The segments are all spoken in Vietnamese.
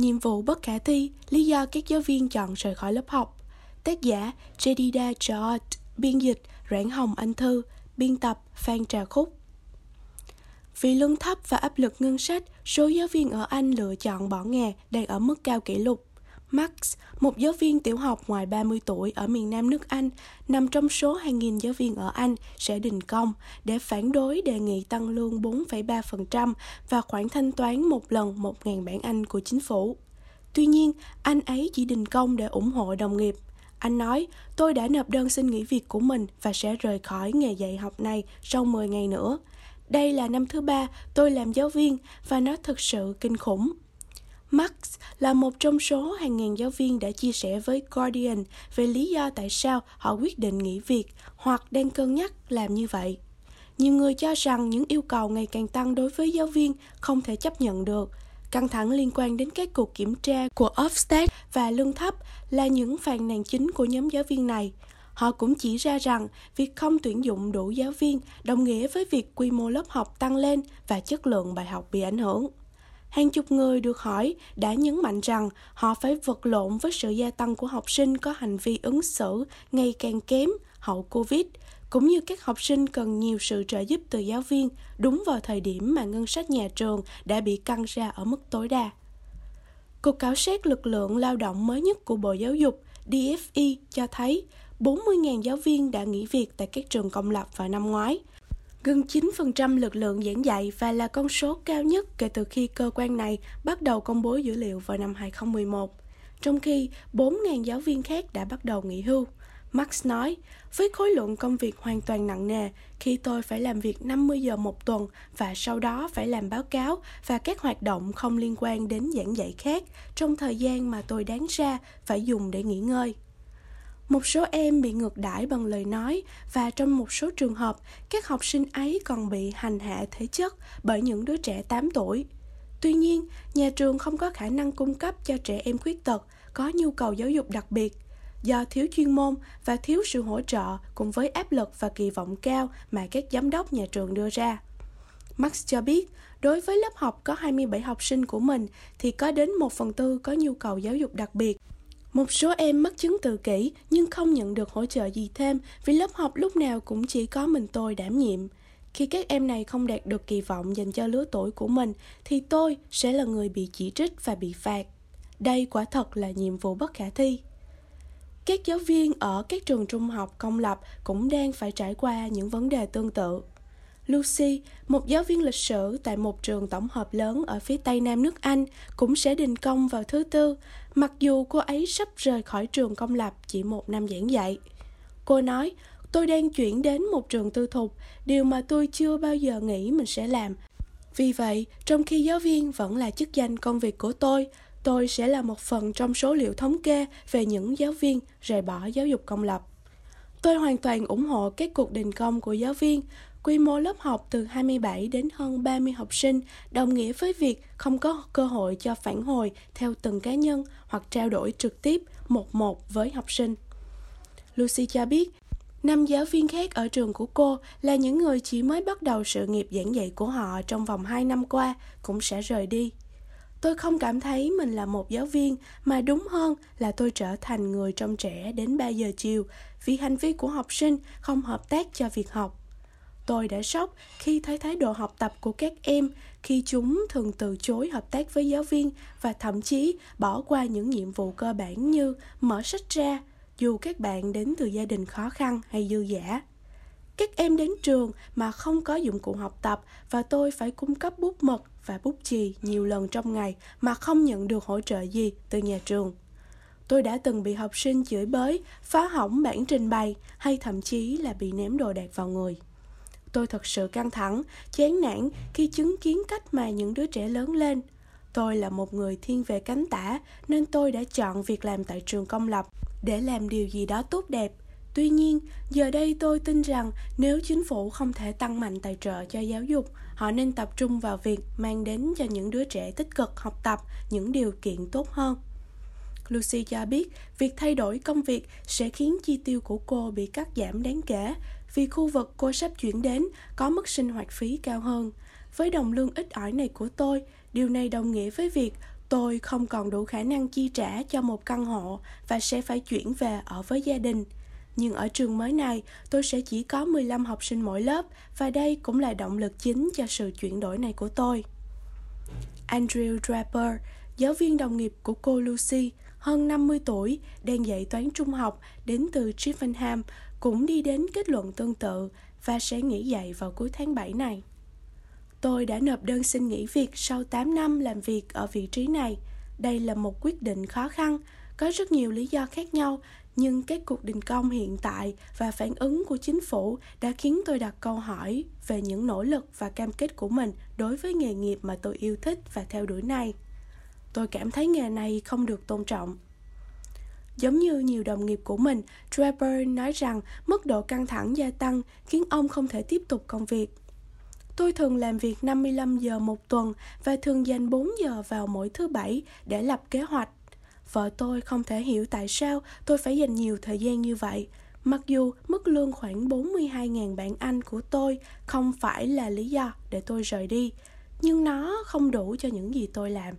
Nhiệm vụ bất khả thi, lý do các giáo viên chọn rời khỏi lớp học. Tác giả Jedida George, biên dịch Rãn Hồng Anh Thư, biên tập Phan Trà Khúc. Vì lương thấp và áp lực ngân sách, số giáo viên ở Anh lựa chọn bỏ nghề đang ở mức cao kỷ lục. Max, một giáo viên tiểu học ngoài 30 tuổi ở miền Nam nước Anh, nằm trong số hàng nghìn giáo viên ở Anh sẽ đình công để phản đối đề nghị tăng lương 4,3% và khoản thanh toán một lần 1.000 bảng Anh của chính phủ. Tuy nhiên, anh ấy chỉ đình công để ủng hộ đồng nghiệp. Anh nói, tôi đã nộp đơn xin nghỉ việc của mình và sẽ rời khỏi nghề dạy học này sau 10 ngày nữa. Đây là năm thứ ba tôi làm giáo viên và nó thực sự kinh khủng. Max là một trong số hàng ngàn giáo viên đã chia sẻ với Guardian về lý do tại sao họ quyết định nghỉ việc hoặc đang cân nhắc làm như vậy. Nhiều người cho rằng những yêu cầu ngày càng tăng đối với giáo viên không thể chấp nhận được. Căng thẳng liên quan đến các cuộc kiểm tra của Ofsted và lương thấp là những phàn nàn chính của nhóm giáo viên này. Họ cũng chỉ ra rằng việc không tuyển dụng đủ giáo viên đồng nghĩa với việc quy mô lớp học tăng lên và chất lượng bài học bị ảnh hưởng. Hàng chục người được hỏi đã nhấn mạnh rằng họ phải vật lộn với sự gia tăng của học sinh có hành vi ứng xử ngày càng kém hậu Covid, cũng như các học sinh cần nhiều sự trợ giúp từ giáo viên đúng vào thời điểm mà ngân sách nhà trường đã bị căng ra ở mức tối đa. Cuộc khảo sát lực lượng lao động mới nhất của Bộ Giáo dục DFE cho thấy 40.000 giáo viên đã nghỉ việc tại các trường công lập vào năm ngoái, gần 9% lực lượng giảng dạy và là con số cao nhất kể từ khi cơ quan này bắt đầu công bố dữ liệu vào năm 2011, trong khi 4.000 giáo viên khác đã bắt đầu nghỉ hưu. Max nói, với khối lượng công việc hoàn toàn nặng nề, khi tôi phải làm việc 50 giờ một tuần và sau đó phải làm báo cáo và các hoạt động không liên quan đến giảng dạy khác trong thời gian mà tôi đáng ra phải dùng để nghỉ ngơi. Một số em bị ngược đãi bằng lời nói và trong một số trường hợp, các học sinh ấy còn bị hành hạ thể chất bởi những đứa trẻ 8 tuổi. Tuy nhiên, nhà trường không có khả năng cung cấp cho trẻ em khuyết tật có nhu cầu giáo dục đặc biệt do thiếu chuyên môn và thiếu sự hỗ trợ cùng với áp lực và kỳ vọng cao mà các giám đốc nhà trường đưa ra. Max cho biết, đối với lớp học có 27 học sinh của mình thì có đến 1 phần tư có nhu cầu giáo dục đặc biệt một số em mất chứng tự kỷ nhưng không nhận được hỗ trợ gì thêm vì lớp học lúc nào cũng chỉ có mình tôi đảm nhiệm. Khi các em này không đạt được kỳ vọng dành cho lứa tuổi của mình, thì tôi sẽ là người bị chỉ trích và bị phạt. Đây quả thật là nhiệm vụ bất khả thi. Các giáo viên ở các trường trung học công lập cũng đang phải trải qua những vấn đề tương tự. Lucy, một giáo viên lịch sử tại một trường tổng hợp lớn ở phía tây nam nước Anh, cũng sẽ đình công vào thứ tư, mặc dù cô ấy sắp rời khỏi trường công lập chỉ một năm giảng dạy. Cô nói, tôi đang chuyển đến một trường tư thục, điều mà tôi chưa bao giờ nghĩ mình sẽ làm. Vì vậy, trong khi giáo viên vẫn là chức danh công việc của tôi, tôi sẽ là một phần trong số liệu thống kê về những giáo viên rời bỏ giáo dục công lập. Tôi hoàn toàn ủng hộ các cuộc đình công của giáo viên, Quy mô lớp học từ 27 đến hơn 30 học sinh đồng nghĩa với việc không có cơ hội cho phản hồi theo từng cá nhân hoặc trao đổi trực tiếp một một với học sinh. Lucy cho biết, năm giáo viên khác ở trường của cô là những người chỉ mới bắt đầu sự nghiệp giảng dạy của họ trong vòng 2 năm qua cũng sẽ rời đi. Tôi không cảm thấy mình là một giáo viên mà đúng hơn là tôi trở thành người trong trẻ đến 3 giờ chiều vì hành vi của học sinh không hợp tác cho việc học Tôi đã sốc khi thấy thái độ học tập của các em khi chúng thường từ chối hợp tác với giáo viên và thậm chí bỏ qua những nhiệm vụ cơ bản như mở sách ra dù các bạn đến từ gia đình khó khăn hay dư giả. Các em đến trường mà không có dụng cụ học tập và tôi phải cung cấp bút mực và bút chì nhiều lần trong ngày mà không nhận được hỗ trợ gì từ nhà trường. Tôi đã từng bị học sinh chửi bới, phá hỏng bản trình bày hay thậm chí là bị ném đồ đạc vào người. Tôi thật sự căng thẳng, chán nản khi chứng kiến cách mà những đứa trẻ lớn lên. Tôi là một người thiên về cánh tả nên tôi đã chọn việc làm tại trường công lập để làm điều gì đó tốt đẹp. Tuy nhiên, giờ đây tôi tin rằng nếu chính phủ không thể tăng mạnh tài trợ cho giáo dục, họ nên tập trung vào việc mang đến cho những đứa trẻ tích cực học tập những điều kiện tốt hơn. Lucy cho biết việc thay đổi công việc sẽ khiến chi tiêu của cô bị cắt giảm đáng kể vì khu vực cô sắp chuyển đến có mức sinh hoạt phí cao hơn. Với đồng lương ít ỏi này của tôi, điều này đồng nghĩa với việc Tôi không còn đủ khả năng chi trả cho một căn hộ và sẽ phải chuyển về ở với gia đình. Nhưng ở trường mới này, tôi sẽ chỉ có 15 học sinh mỗi lớp và đây cũng là động lực chính cho sự chuyển đổi này của tôi. Andrew Draper, giáo viên đồng nghiệp của cô Lucy, hơn 50 tuổi, đang dạy toán trung học đến từ Chippenham, cũng đi đến kết luận tương tự và sẽ nghỉ dạy vào cuối tháng 7 này. Tôi đã nộp đơn xin nghỉ việc sau 8 năm làm việc ở vị trí này. Đây là một quyết định khó khăn, có rất nhiều lý do khác nhau, nhưng các cuộc đình công hiện tại và phản ứng của chính phủ đã khiến tôi đặt câu hỏi về những nỗ lực và cam kết của mình đối với nghề nghiệp mà tôi yêu thích và theo đuổi này. Tôi cảm thấy nghề này không được tôn trọng. Giống như nhiều đồng nghiệp của mình, Draper nói rằng mức độ căng thẳng gia tăng khiến ông không thể tiếp tục công việc. Tôi thường làm việc 55 giờ một tuần và thường dành 4 giờ vào mỗi thứ bảy để lập kế hoạch. Vợ tôi không thể hiểu tại sao tôi phải dành nhiều thời gian như vậy, mặc dù mức lương khoảng 42.000 bảng Anh của tôi không phải là lý do để tôi rời đi, nhưng nó không đủ cho những gì tôi làm.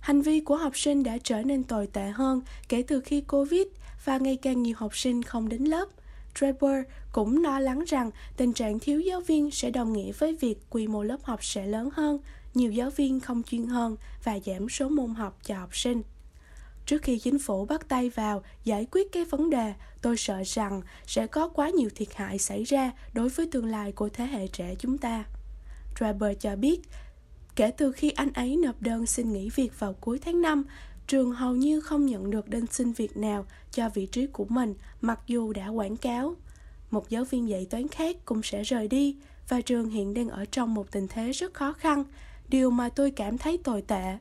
Hành vi của học sinh đã trở nên tồi tệ hơn kể từ khi Covid và ngày càng nhiều học sinh không đến lớp. Draper cũng lo lắng rằng tình trạng thiếu giáo viên sẽ đồng nghĩa với việc quy mô lớp học sẽ lớn hơn, nhiều giáo viên không chuyên hơn và giảm số môn học cho học sinh. Trước khi chính phủ bắt tay vào giải quyết cái vấn đề, tôi sợ rằng sẽ có quá nhiều thiệt hại xảy ra đối với tương lai của thế hệ trẻ chúng ta. Draper cho biết, kể từ khi anh ấy nộp đơn xin nghỉ việc vào cuối tháng 5, trường hầu như không nhận được đơn xin việc nào cho vị trí của mình mặc dù đã quảng cáo. Một giáo viên dạy toán khác cũng sẽ rời đi và trường hiện đang ở trong một tình thế rất khó khăn, điều mà tôi cảm thấy tồi tệ.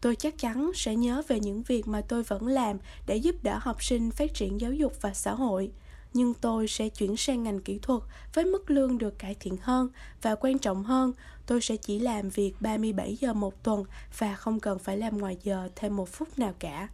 Tôi chắc chắn sẽ nhớ về những việc mà tôi vẫn làm để giúp đỡ học sinh phát triển giáo dục và xã hội nhưng tôi sẽ chuyển sang ngành kỹ thuật với mức lương được cải thiện hơn và quan trọng hơn, tôi sẽ chỉ làm việc 37 giờ một tuần và không cần phải làm ngoài giờ thêm một phút nào cả.